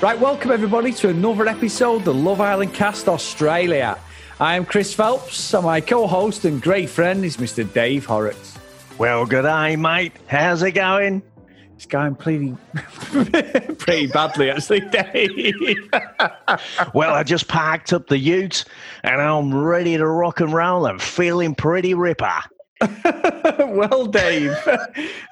Right, welcome everybody to another episode of the Love Island Cast Australia. I am Chris Phelps, and my co-host and great friend is Mr. Dave Horrocks. Well, good day, mate. How's it going? It's going pretty, pretty badly, actually, Dave. well, I just packed up the utes, and I'm ready to rock and roll. I'm feeling pretty ripper. well, Dave,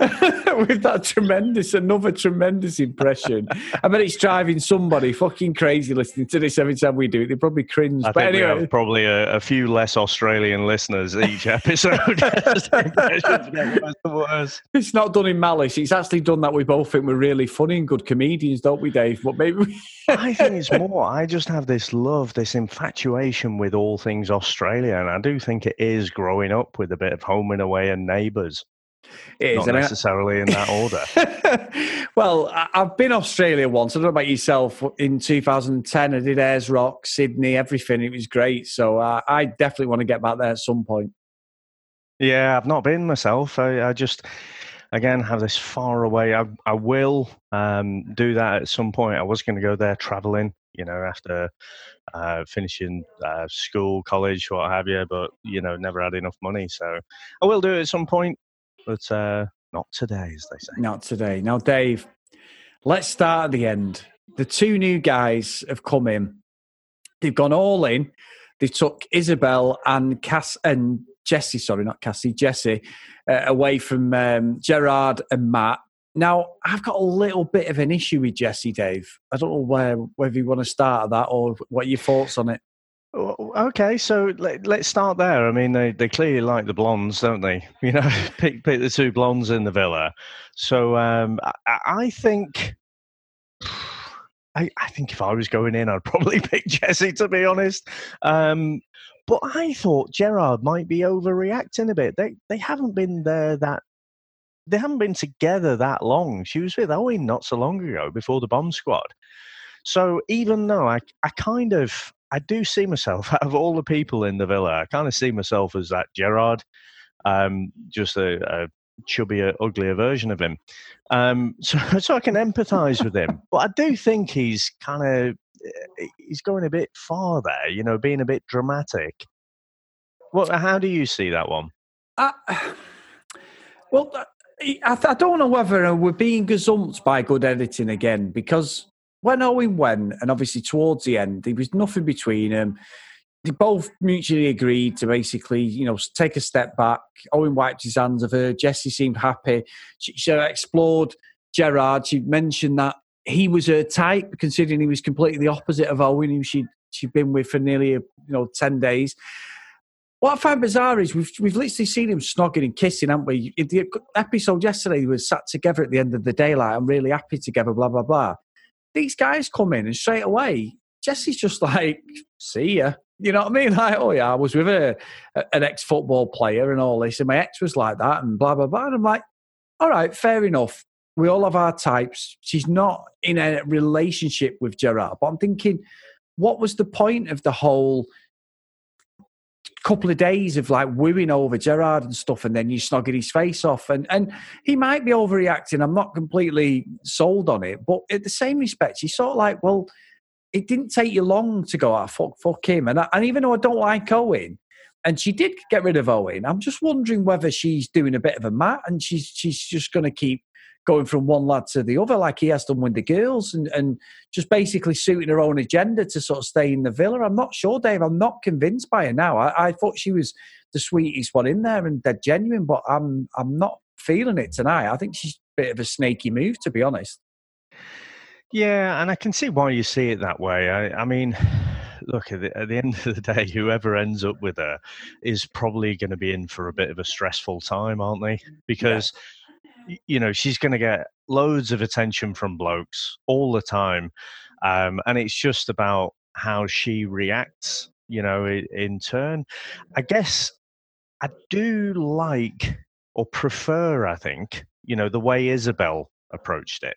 with that tremendous, another tremendous impression. I bet it's driving somebody fucking crazy listening to this every time we do it. They probably cringe. I but think anyway, we have probably a, a, few less Australian listeners each episode. it's not done in malice. It's actually done that we both think we're really funny and good comedians, don't we, Dave? But maybe we... I think it's more. I just have this love, this infatuation with all things Australia, and I do think it is growing up with a bit of home and away and neighbours. It is, Not necessarily in that order. well, I've been Australia once. I don't know about yourself. In 2010, I did Ayers Rock, Sydney, everything. It was great. So uh, I definitely want to get back there at some point. Yeah, I've not been myself. I, I just, again, have this far away. I, I will um, do that at some point. I was going to go there traveling, you know, after uh, finishing uh, school, college, what have you, but, you know, never had enough money. So I will do it at some point, but uh, not today, as they say. Not today. Now, Dave, let's start at the end. The two new guys have come in. They've gone all in. They took Isabel and Cass and Jessie, sorry, not Cassie, Jessie, uh, away from um, Gerard and Matt. Now, I've got a little bit of an issue with Jessie, Dave. I don't know where, whether you want to start at that or what your thoughts on it. Okay, so let, us start there. I mean, they, they clearly like the blondes, don't they? You know, pick pick the two blondes in the villa. So um, I, I think I, I, think if I was going in, I'd probably pick Jessie, to be honest. Um, but I thought Gerard might be overreacting a bit. They they haven't been there that they haven't been together that long. She was with Owen not so long ago before the bomb squad. So even though I I kind of I do see myself out of all the people in the villa, I kind of see myself as that Gerard, um, just a, a chubbier, uglier version of him. Um, so, so I can empathise with him. But I do think he's kind of eh, he's going a bit far there, you know, being a bit dramatic. Well, how do you see that one? Uh, well, uh, I, I, don't know whether we're being gazumped by good editing again because when Owen went, and obviously towards the end, there was nothing between them. They both mutually agreed to basically, you know, take a step back. Owen wiped his hands of her. Jessie seemed happy. She, she explored Gerard. She mentioned that he was her type, considering he was completely the opposite of Owen, who she'd, she'd been with for nearly, you know, 10 days. What I find bizarre is we've we've literally seen him snogging and kissing, haven't we? In the episode yesterday, we were sat together at the end of the day, like I'm really happy together, blah blah blah these guys come in and straight away, Jessie's just like, see ya. You know what I mean? Like, oh yeah, I was with a, an ex football player and all this, and my ex was like that, and blah blah blah. And I'm like, all right, fair enough. We all have our types. She's not in a relationship with Gerard, but I'm thinking, what was the point of the whole couple of days of like wooing over Gerard and stuff, and then you snogging his face off. And and he might be overreacting. I'm not completely sold on it, but at the same respect, he's sort of like, well, it didn't take you long to go, ah, fuck, fuck him. And, I, and even though I don't like Owen, and she did get rid of Owen, I'm just wondering whether she's doing a bit of a Matt and she's she's just going to keep going from one lad to the other like he has done with the girls and, and just basically suiting her own agenda to sort of stay in the villa. I'm not sure, Dave. I'm not convinced by her now. I, I thought she was the sweetest one in there and dead genuine, but I'm I'm not feeling it tonight. I think she's a bit of a snaky move, to be honest. Yeah, and I can see why you see it that way. I, I mean, look at the, at the, end of the day, whoever ends up with her is probably going to be in for a bit of a stressful time, aren't they? Because yeah you know, she's going to get loads of attention from blokes all the time. Um, and it's just about how she reacts, you know, in, in turn. I guess I do like or prefer, I think, you know, the way Isabel approached it.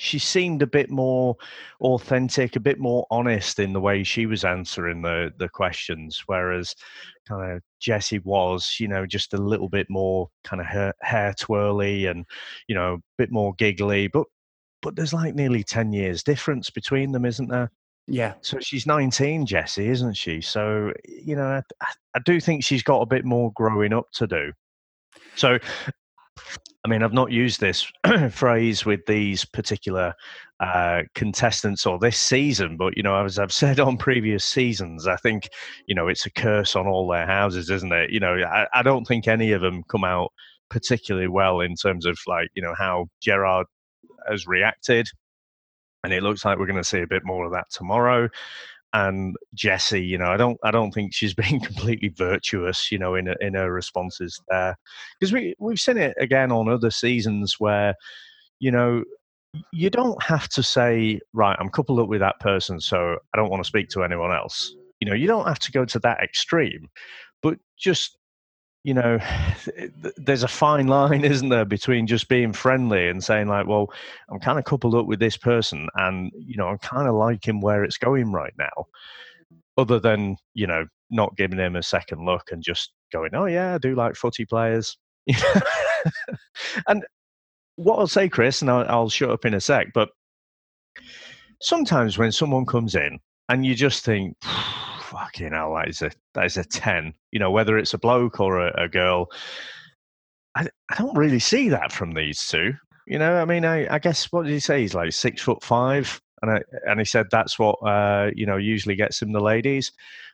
She seemed a bit more authentic, a bit more honest in the way she was answering the the questions, whereas kind of Jessie was, you know, just a little bit more kind of hair, hair twirly and, you know, a bit more giggly. But but there's like nearly ten years difference between them, isn't there? Yeah. So she's 19, Jessie, isn't she? So, you know, I, I, do think she's got a bit more growing up to do. So, I mean, I've not used this phrase with these particular uh, contestants or this season, but, you know, as I've said on previous seasons, I think, you know, it's a curse on all their houses, isn't it? You know, I, I don't think any of them come out particularly well in terms of, like, you know, how Gerard has reacted and it looks like we're going to see a bit more of that tomorrow. And Jessie, you know, I don't, I don't think she's been completely virtuous, you know, in in her responses there, because we we've seen it again on other seasons where, you know, you don't have to say, right, I'm coupled up with that person, so I don't want to speak to anyone else. You know, you don't have to go to that extreme, but just you know, there's a fine line, isn't there, between just being friendly and saying like, well, I'm kind of coupled up with this person, and you know, I'm kind of liking where it's going right now. Other than you know, not giving him a second look and just going, oh yeah, I do like footy players. and what I'll say, Chris, and I'll, I'll shut up in a sec, but sometimes when someone comes in and you just think fucking hell, that is a that is a ten. You know, whether it's a bloke or a, a girl, I, I don't really see that from these two. You know, I mean, I, I guess what did he say? He's like six foot five, and I, and he said that's what uh, you know usually gets him the ladies.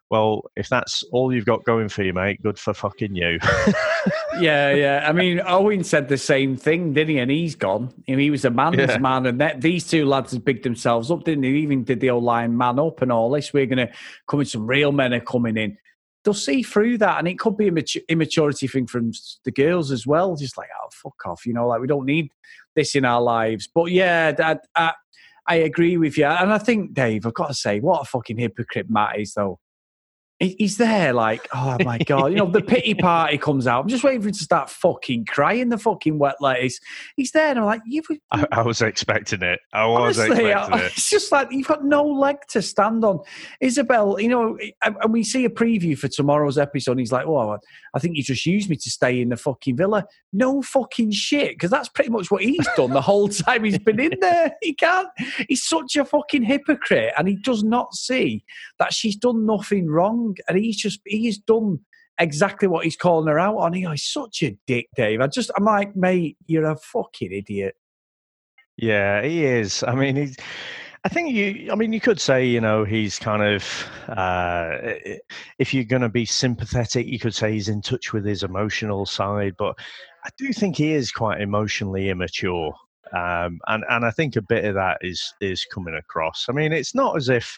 Well, if that's all you've got going for you, mate, good for fucking you. yeah, yeah. I mean, Owen said the same thing, didn't he? And he's gone. I mean, he was a man's yeah. man, and that, these two lads have bigged themselves up, didn't they? Even did the old line man up and all this. We're going to come in, some real men are coming in. They'll see through that, and it could be a mature, immaturity thing from the girls as well. Just like, oh, fuck off, you know, like we don't need this in our lives. But yeah, I, I, I agree with you. And I think, Dave, I've got to say, what a fucking hypocrite Matt is, though he's there like, oh my god, you know, the pity party comes out. I'm just waiting for him to start fucking crying. The fucking wet lettuce. He's there, and I'm like, you. I, I, was expecting it. I was honestly, expecting I, it. It's just like you've got no leg to stand on. Isabel, you know, and we see a preview for tomorrow's episode. he's like, oh, I think you just used me to stay in the fucking villa. No fucking shit, because that's pretty much what he's done the whole time he's been in there. He can't. He's such a fucking hypocrite, and he does not see that she's done nothing wrong wrong, and he's just he's done exactly what he's calling her out on. He, he's such a dick, Dave. I just I'm like, mate, you're a fucking idiot. Yeah, he is. I mean, he's. I think you. I mean, you could say, you know, he's kind of. Uh, if you're going to be sympathetic, you could say he's in touch with his emotional side. But I do think he is quite emotionally immature, um, and and I think a bit of that is is coming across. I mean, it's not as if,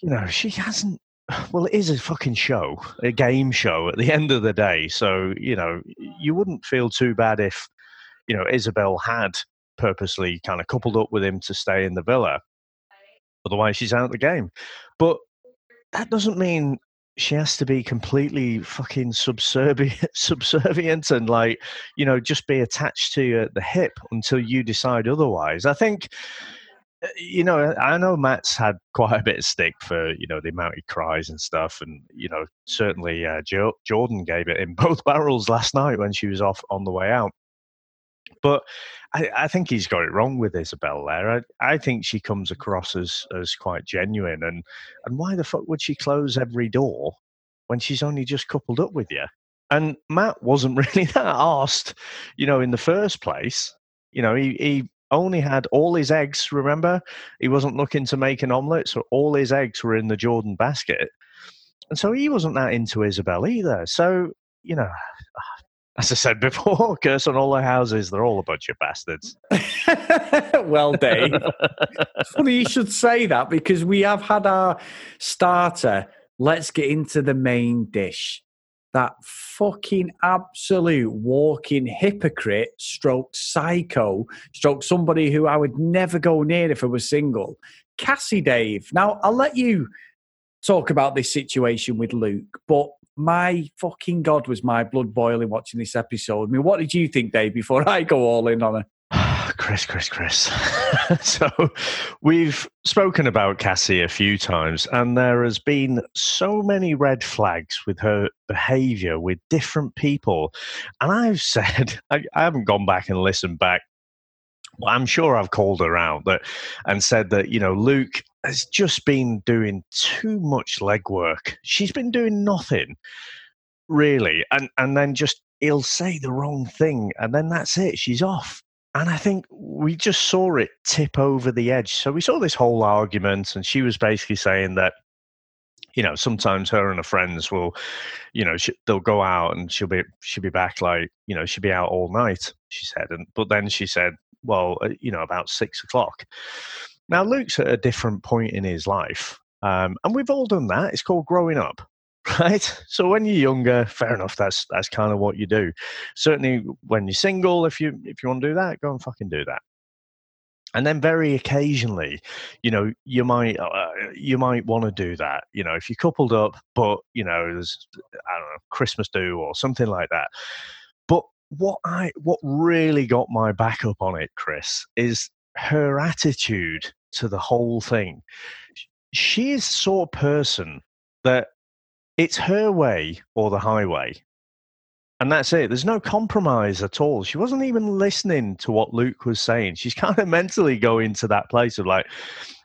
you know, she hasn't well, it is a fucking show, a game show at the end of the day. So, you know, you wouldn't feel too bad if, you know, Isabel had purposely kind of coupled up with him to stay in the villa. Otherwise, she's out of the game. But that doesn't mean she has to be completely fucking subservient, subservient and like, you know, just be attached to you at the hip until you decide otherwise. I think uh, you know, I know Matt's had quite a bit of stick for you know the amount he cries and stuff, and you know certainly uh, jo- Jordan gave it in both barrels last night when she was off on the way out. But I, I think he's got it wrong with Isabel there. I, I think she comes across as as quite genuine, and and why the fuck would she close every door when she's only just coupled up with you? And Matt wasn't really that asked, you know, in the first place. You know, he, he only had all his eggs, remember? He wasn't looking to make an omelette, so all his eggs were in the Jordan basket. And so he wasn't that into Isabel either. So, you know, as I said before, curse on all their houses, they're all a bunch of bastards. well, Dave, it's funny you should say that because we have had our starter. Let's get into the main dish that fucking absolute walking hypocrite, stroke psycho, stroke somebody who I would never go near if I was single. Cassie Dave. Now, I'll let you talk about this situation with Luke, but my fucking God, was my blood boiling watching this episode. I mean, what did you think, Dave, before I go all in on her? Chris, Chris, Chris. so we've spoken about Cassie a few times, and there has been so many red flags with her behavior with different people. And I've said, I, I haven't gone back and listened back. Well, I'm sure I've called her out that and said that, you know, Luke has just been doing too much legwork. She's been doing nothing really. And and then just he'll say the wrong thing and then that's it. She's off and I think we just saw it tip over the edge. So we saw this whole argument, and she was basically saying that, you know, sometimes her and her friends will, you know, she, they'll go out and she'll be she'll be back like, you know, she'll be out all night. She said, and but then she said, well, uh, you know, about six o'clock. Now Luke's at a different point in his life, um, and we've all done that. It's called growing up right? So when you're younger, fair enough. That's that's kind of what you do. Certainly when you're single, if you if you want to do that, go and fucking do that. And then very occasionally, you know, you might uh, you might want to do that. You know, if you're coupled up, but you know, there's I don't know Christmas do or something like that. But what I what really got my back up on it, Chris, is her attitude to the whole thing. She is the sort of person that it's her way or the highway. And that's it. There's no compromise at all. She wasn't even listening to what Luke was saying. She's kind of mentally going to that place of like,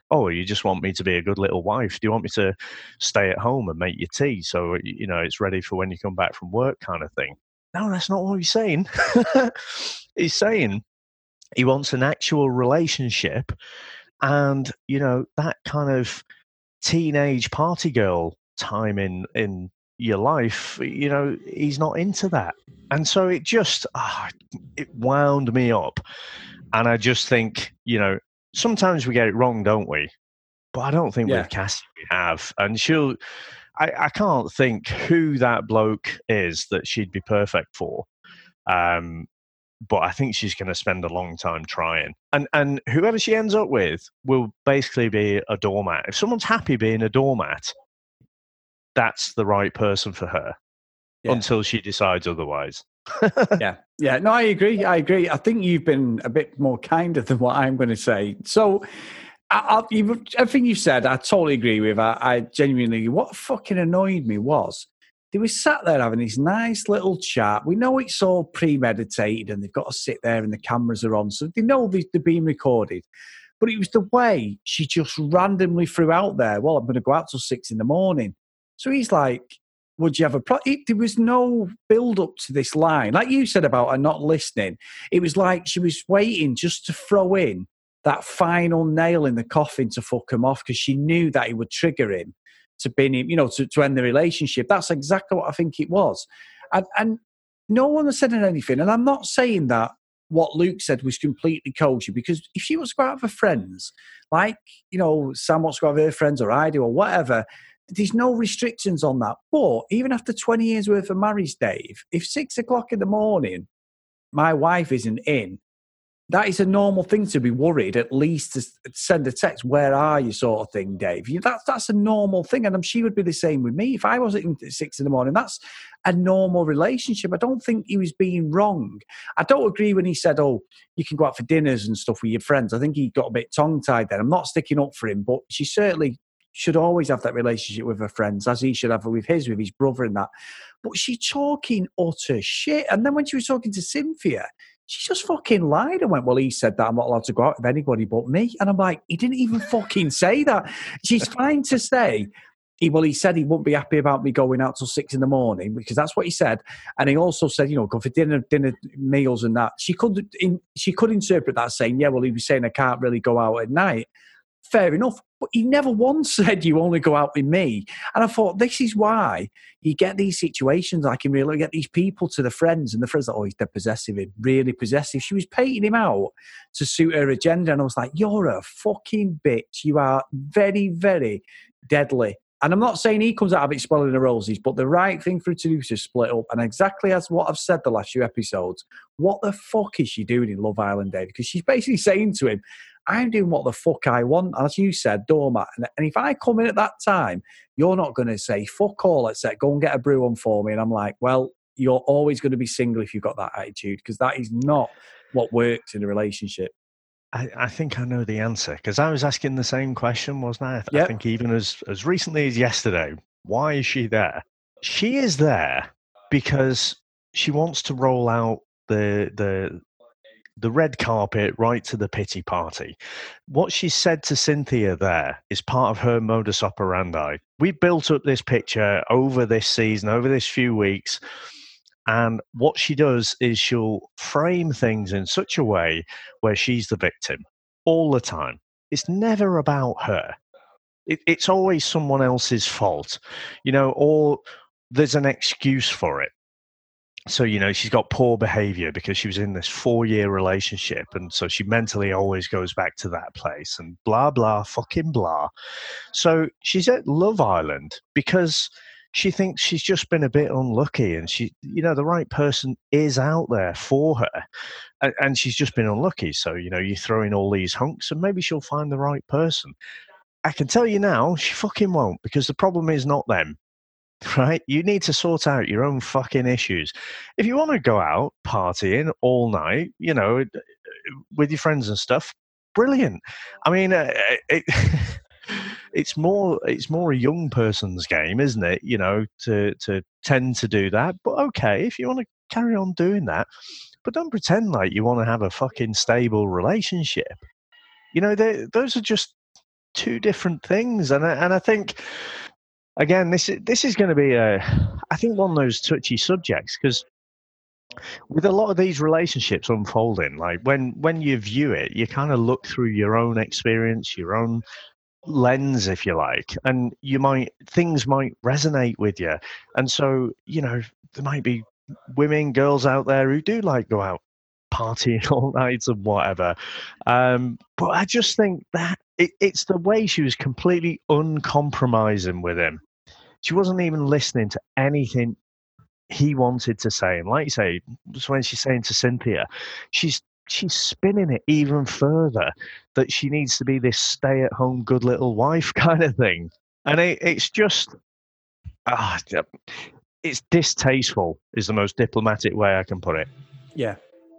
oh, you just want me to be a good little wife. Do you want me to stay at home and make your tea so, you know, it's ready for when you come back from work kind of thing? No, that's not what he's saying. he's saying he wants an actual relationship and, you know, that kind of teenage party girl time in in your life, you know, he's not into that. And so it just ah, it wound me up. And I just think, you know, sometimes we get it wrong, don't we? But I don't think yeah. with Cassie we have. And she'll I, I can't think who that bloke is that she'd be perfect for. Um, but I think she's going to spend a long time trying. And and whoever she ends up with will basically be a doormat. If someone's happy being a doormat, that's the right person for her yeah. until she decides otherwise. yeah, yeah. No, I agree. I agree. I think you've been a bit more kinder than what I'm going to say. So, I, I, everything you said, I totally agree with. I, I genuinely, what fucking annoyed me was they were sat there having this nice little chat. We know it's all premeditated and they've got to sit there and the cameras are on, so they know they're being recorded. But it was the way she just randomly threw out there, well, I'm going to go out till six in the morning. So he's like, would you have a pro? There was no build up to this line. Like you said about her not listening, it was like she was waiting just to throw in that final nail in the coffin to fuck him off because she knew that it would trigger him to bin him, you know, to, to end the relationship. That's exactly what I think it was. And, and no one has said anything. And I'm not saying that what Luke said was completely kosher because if she wants to go out with her friends, like, you know, Sam wants to go out with her friends or I do or whatever, there's no restrictions on that. But even after 20 years worth of marriage, Dave, if six o'clock in the morning my wife isn't in, that is a normal thing to be worried, at least to send a text, where are you, sort of thing, Dave. That's, that's a normal thing. And she would be the same with me. If I wasn't in at six in the morning, that's a normal relationship. I don't think he was being wrong. I don't agree when he said, oh, you can go out for dinners and stuff with your friends. I think he got a bit tongue tied there. I'm not sticking up for him, but she certainly should always have that relationship with her friends, as he should have with his, with his brother and that. But she's talking utter shit. And then when she was talking to Cynthia, she just fucking lied and went, Well, he said that I'm not allowed to go out with anybody but me. And I'm like, He didn't even fucking say that. She's fine to say, he, well, he said he wouldn't be happy about me going out till six in the morning because that's what he said, and he also said, you know, go for dinner, dinner meals and that. She could, in, she could interpret that saying, yeah, well, he was saying I can't really go out at night fair enough. But he never once said you only go out with me. And I thought this is why you get these situations like in real get these people to the friends and the friends like, oh, he's dead possessive, really possessive. She was painting him out to suit her agenda. And I was like, You're a fucking bitch. You are very, very deadly. And I'm not saying he comes out of it spoiling the roses, but the right thing for her to do is to split up. And exactly as what I've said the last few episodes, what the fuck is she doing in Love Island, Dave? Because she's basically saying to him, I'm doing what the fuck I want, as you said, doormat. And, and if I come in at that time, you're not going to say fuck all. Say go and get a brew on for me. And I'm like, well, you're always going to be single if you've got that attitude because that is not what works in a relationship. I, I think I know the answer because I was asking the same question, wasn't I? I, th- yep. I think even as as recently as yesterday, why is she there? She is there because she wants to roll out the the the red carpet right to the pity party. What she said to Cynthia there is part of her modus operandi. We built up this picture over this season, over this few weeks. And what she does is she'll frame things in such a way where she's the victim all the time. It's never about her. It, it's always someone else's fault, you know, or there's an excuse for it so you know she's got poor behavior because she was in this four year relationship and so she mentally always goes back to that place and blah blah fucking blah. So she's at love island because she thinks she's just been a bit unlucky and she you know the right person is out there for her and, and she's just been unlucky. So you know you throw in all these hunks and maybe she'll find the right person. I can tell you now, she fucking won't because the problem is not them right? You need to sort out your own fucking issues. If you want to go out partying all night, you know, with your friends and stuff, brilliant. I mean, uh, it, it's more it's more a young person's game, isn't it? You know, to to tend to do that. But okay, if you want to carry on doing that, but don't pretend like you want to have a fucking stable relationship. You know, those are just two different things, and I, and I think again, this is this is going to be a, I think one of those touchy subjects because with a lot of these relationships unfolding, like when when you view it, you kind of look through your own experience, your own lens, if you like, and you might things might resonate with you, and so you know there might be women, girls out there who do like go out partying all night and whatever. Um, but I just think that it, it's the way she was completely uncompromising with him she wasn't even listening to anything he wanted to say. And like you say, just when she's saying to Cynthia, she's she's spinning it even further that she needs to be this stay at home good little wife kind of thing. And it, it's just ah, it's distasteful is the most diplomatic way I can put it. Yeah.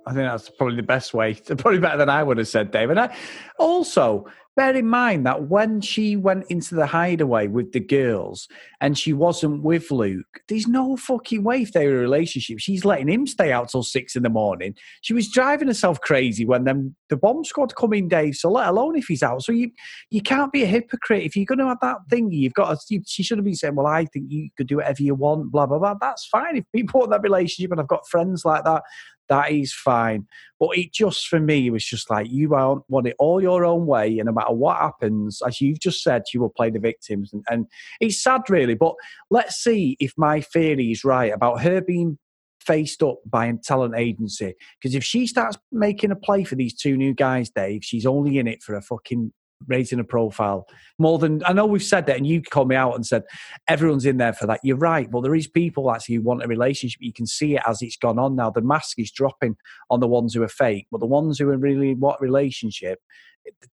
I think that's probably the best way. Probably better than I would have said, Dave. And I, also, bear in mind that when she went into the hideaway with the girls and she wasn't with Luke, there's no fucking way if they were a relationship. She's letting him stay out till six in the morning. She was driving herself crazy when them the bomb squad come in, Dave. So let alone if he's out. So you you can't be a hypocrite if you're going to have that thing. You've got. To, you, she should have been saying, "Well, I think you could do whatever you want." Blah blah blah. That's fine if people want that relationship, and I've got friends like that that is fine. But it just for me was just like you want it all your own way, and no matter what happens, as you've just said, you will play the victims, and, and it's sad really. But let's see if my theory is right about her being faced up by a talent agency. Because if she starts making a play for these two new guys, Dave, she's only in it for a fucking raising a profile more than I know we've said that, and you called me out and said everyone's in there for that. You're right, but there is people actually who want a relationship. You can see it as it's gone on now. The mask is dropping on the ones who are fake, but the ones who are really what relationship,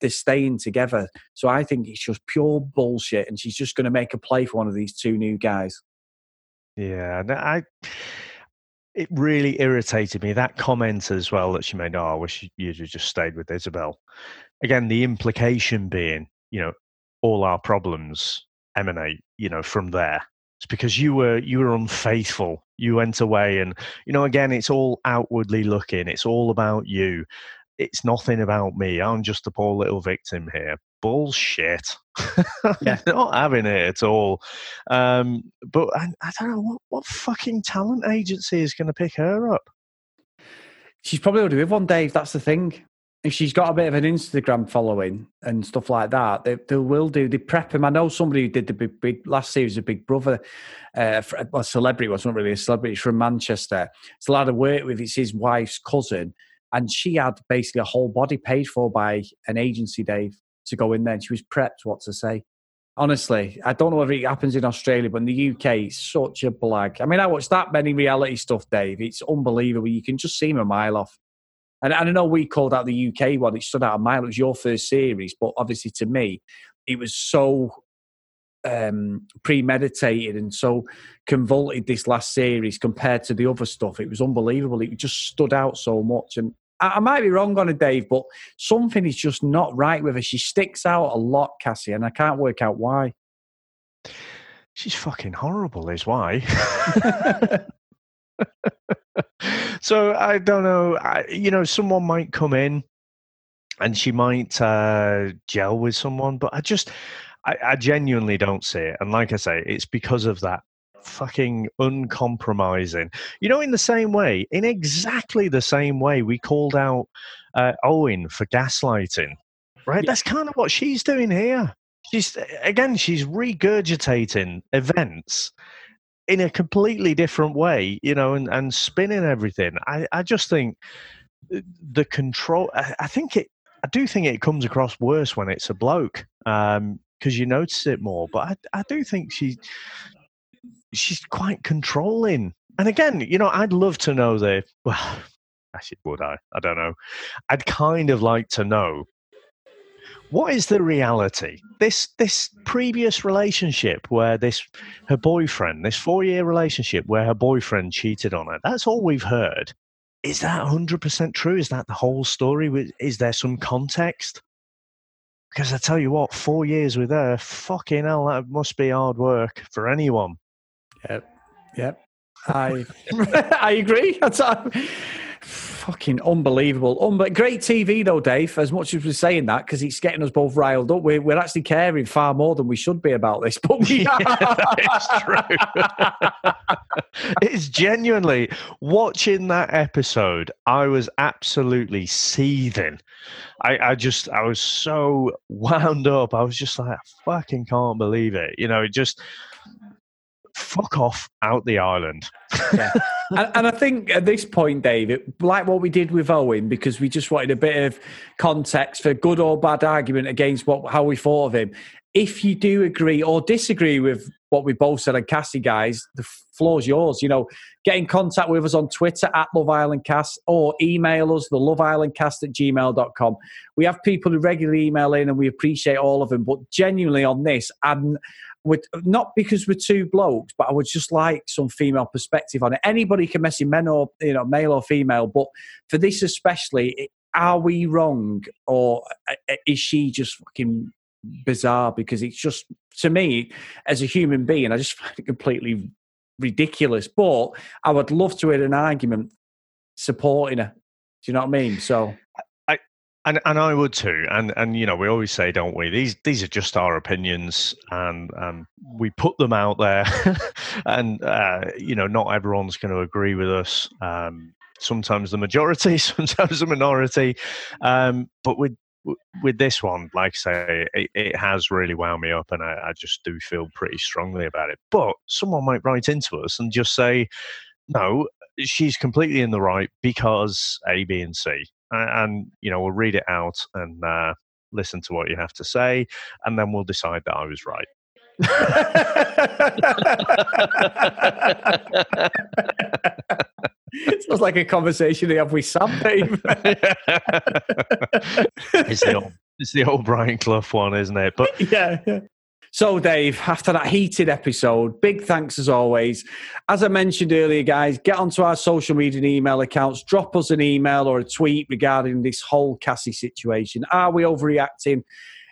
they're staying together. So I think it's just pure bullshit, and she's just going to make a play for one of these two new guys. Yeah, I. It really irritated me that comment as well that she made. Oh, I wish you'd have just stayed with Isabel again, the implication being, you know, all our problems emanate, you know, from there. It's because you were you were unfaithful. You went away, and you know, again, it's all outwardly looking. It's all about you. It's nothing about me. I'm just a poor little victim here. Bullshit. Yeah. Not having it at all. Um, but I, I don't know what, what fucking talent agency is going to pick her up. She's probably already with one, Dave. That's the thing if she's got a bit of an Instagram following and stuff like that, they, they will do. They prep him. I know somebody who did the big, big last series of Big Brother, uh, a celebrity was not really a celebrity. It's from Manchester. It's a lot of work with. It's his wife's cousin, and she had basically a whole body paid for by an agency, Dave, to go in there. And she was prepped what to say. Honestly, I don't know if it happens in Australia, but in the UK, it's such a blag. I mean, I watch that many reality stuff, Dave. It's unbelievable. You can just see him a mile off. And, and I know we called out the UK one; it stood out a mile. It was your first series, but obviously to me, it was so um, premeditated and so convoluted this last series compared to the other stuff. It was unbelievable. It just stood out so much. And I, I might be wrong on it, Dave, but something is just not right with her. She sticks out a lot, Cassie, and I can't work out why. She's fucking horrible, is why. so I don't know. I, you know, someone might come in and she might uh, gel with someone, but I just, I, I genuinely don't see it. And like I say, it's because of that fucking uncompromising. You know, in the same way, in exactly the same way, we called out uh, Owen for gaslighting, right? Yeah. That's kind of what she's doing here. She's again, she's regurgitating events in a completely different way, you know, and, and spinning everything. I, I just think the control. I, I think it. I do think it comes across worse when it's a bloke. Um, because you notice it more. But I, I do think she she's quite controlling. And again, you know, I'd love to know the well, actually, would I? I don't know. I'd kind of like to know what is the reality. This this previous relationship where this her boyfriend, this four year relationship where her boyfriend cheated on her. That's all we've heard. Is that hundred percent true? Is that the whole story? Is there some context? Because I tell you what, four years with her, fucking hell, that must be hard work for anyone. Yep, yep. I I agree. That's uh, fucking unbelievable. Um, but great TV though, Dave. As much as we're saying that, because it's getting us both riled up, we're, we're actually caring far more than we should be about this. But we yeah, it's true. it's genuinely watching that episode. I was absolutely seething. I, I just, I was so wound up. I was just like, I fucking can't believe it. You know, it just fuck off out the island. yeah. and, and, I think at this point, David, like what we did with Owen, because we just wanted a bit of context for good or bad argument against what how we thought of him. If you do agree or disagree with what we both said on Cassie, guys, the floor's yours. You know, get in contact with us on Twitter at Love Island Cast or email us, the Love Island Cast at gmail.com. We have people who regularly email in and we appreciate all of them, but genuinely on this, I'm not because we're two blokes, but I would just like some female perspective on it. Anybody can message men or you know male or female, but for this especially, are we wrong or uh, uh, is she just fucking bizarre? Because it's just to me as a human being, I just find it completely ridiculous. But I would love to hear an argument supporting her. Do you know what I mean? So and and I would too. And and you know, we always say, don't we? These these are just our opinions, and um, we put them out there. and uh, you know, not everyone's going to agree with us. Um, sometimes the majority, sometimes the minority. Um, but with with this one, like I say, it, it has really wound me up, and I, I just do feel pretty strongly about it. But someone might write into us and just say, no, she's completely in the right because A, B, and C and you know we'll read it out and uh, listen to what you have to say, and then we'll decide that I was right. it sounds like a conversation we have with Sam, Dave. it's, the old, it's the old Brian Clough one, isn't it? But yeah, yeah. So, Dave, after that heated episode, big thanks as always. As I mentioned earlier, guys, get onto our social media and email accounts, drop us an email or a tweet regarding this whole Cassie situation. Are we overreacting?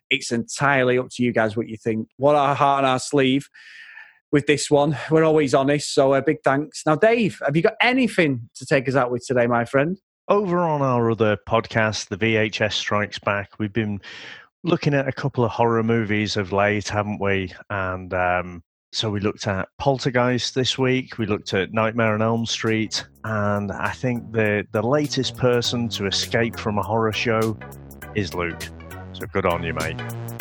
It's entirely up to you guys what you think. What our heart on our sleeve with this one. We're always honest, so a uh, big thanks. Now, Dave, have you got anything to take us out with today, my friend? Over on our other podcast, The VHS Strikes Back, we've been looking at a couple of horror movies of late, haven't we? And um, so we looked at Poltergeist this week. We looked at Nightmare on Elm Street, and I think the the latest person to escape from a horror show is Luke. So good on you, mate.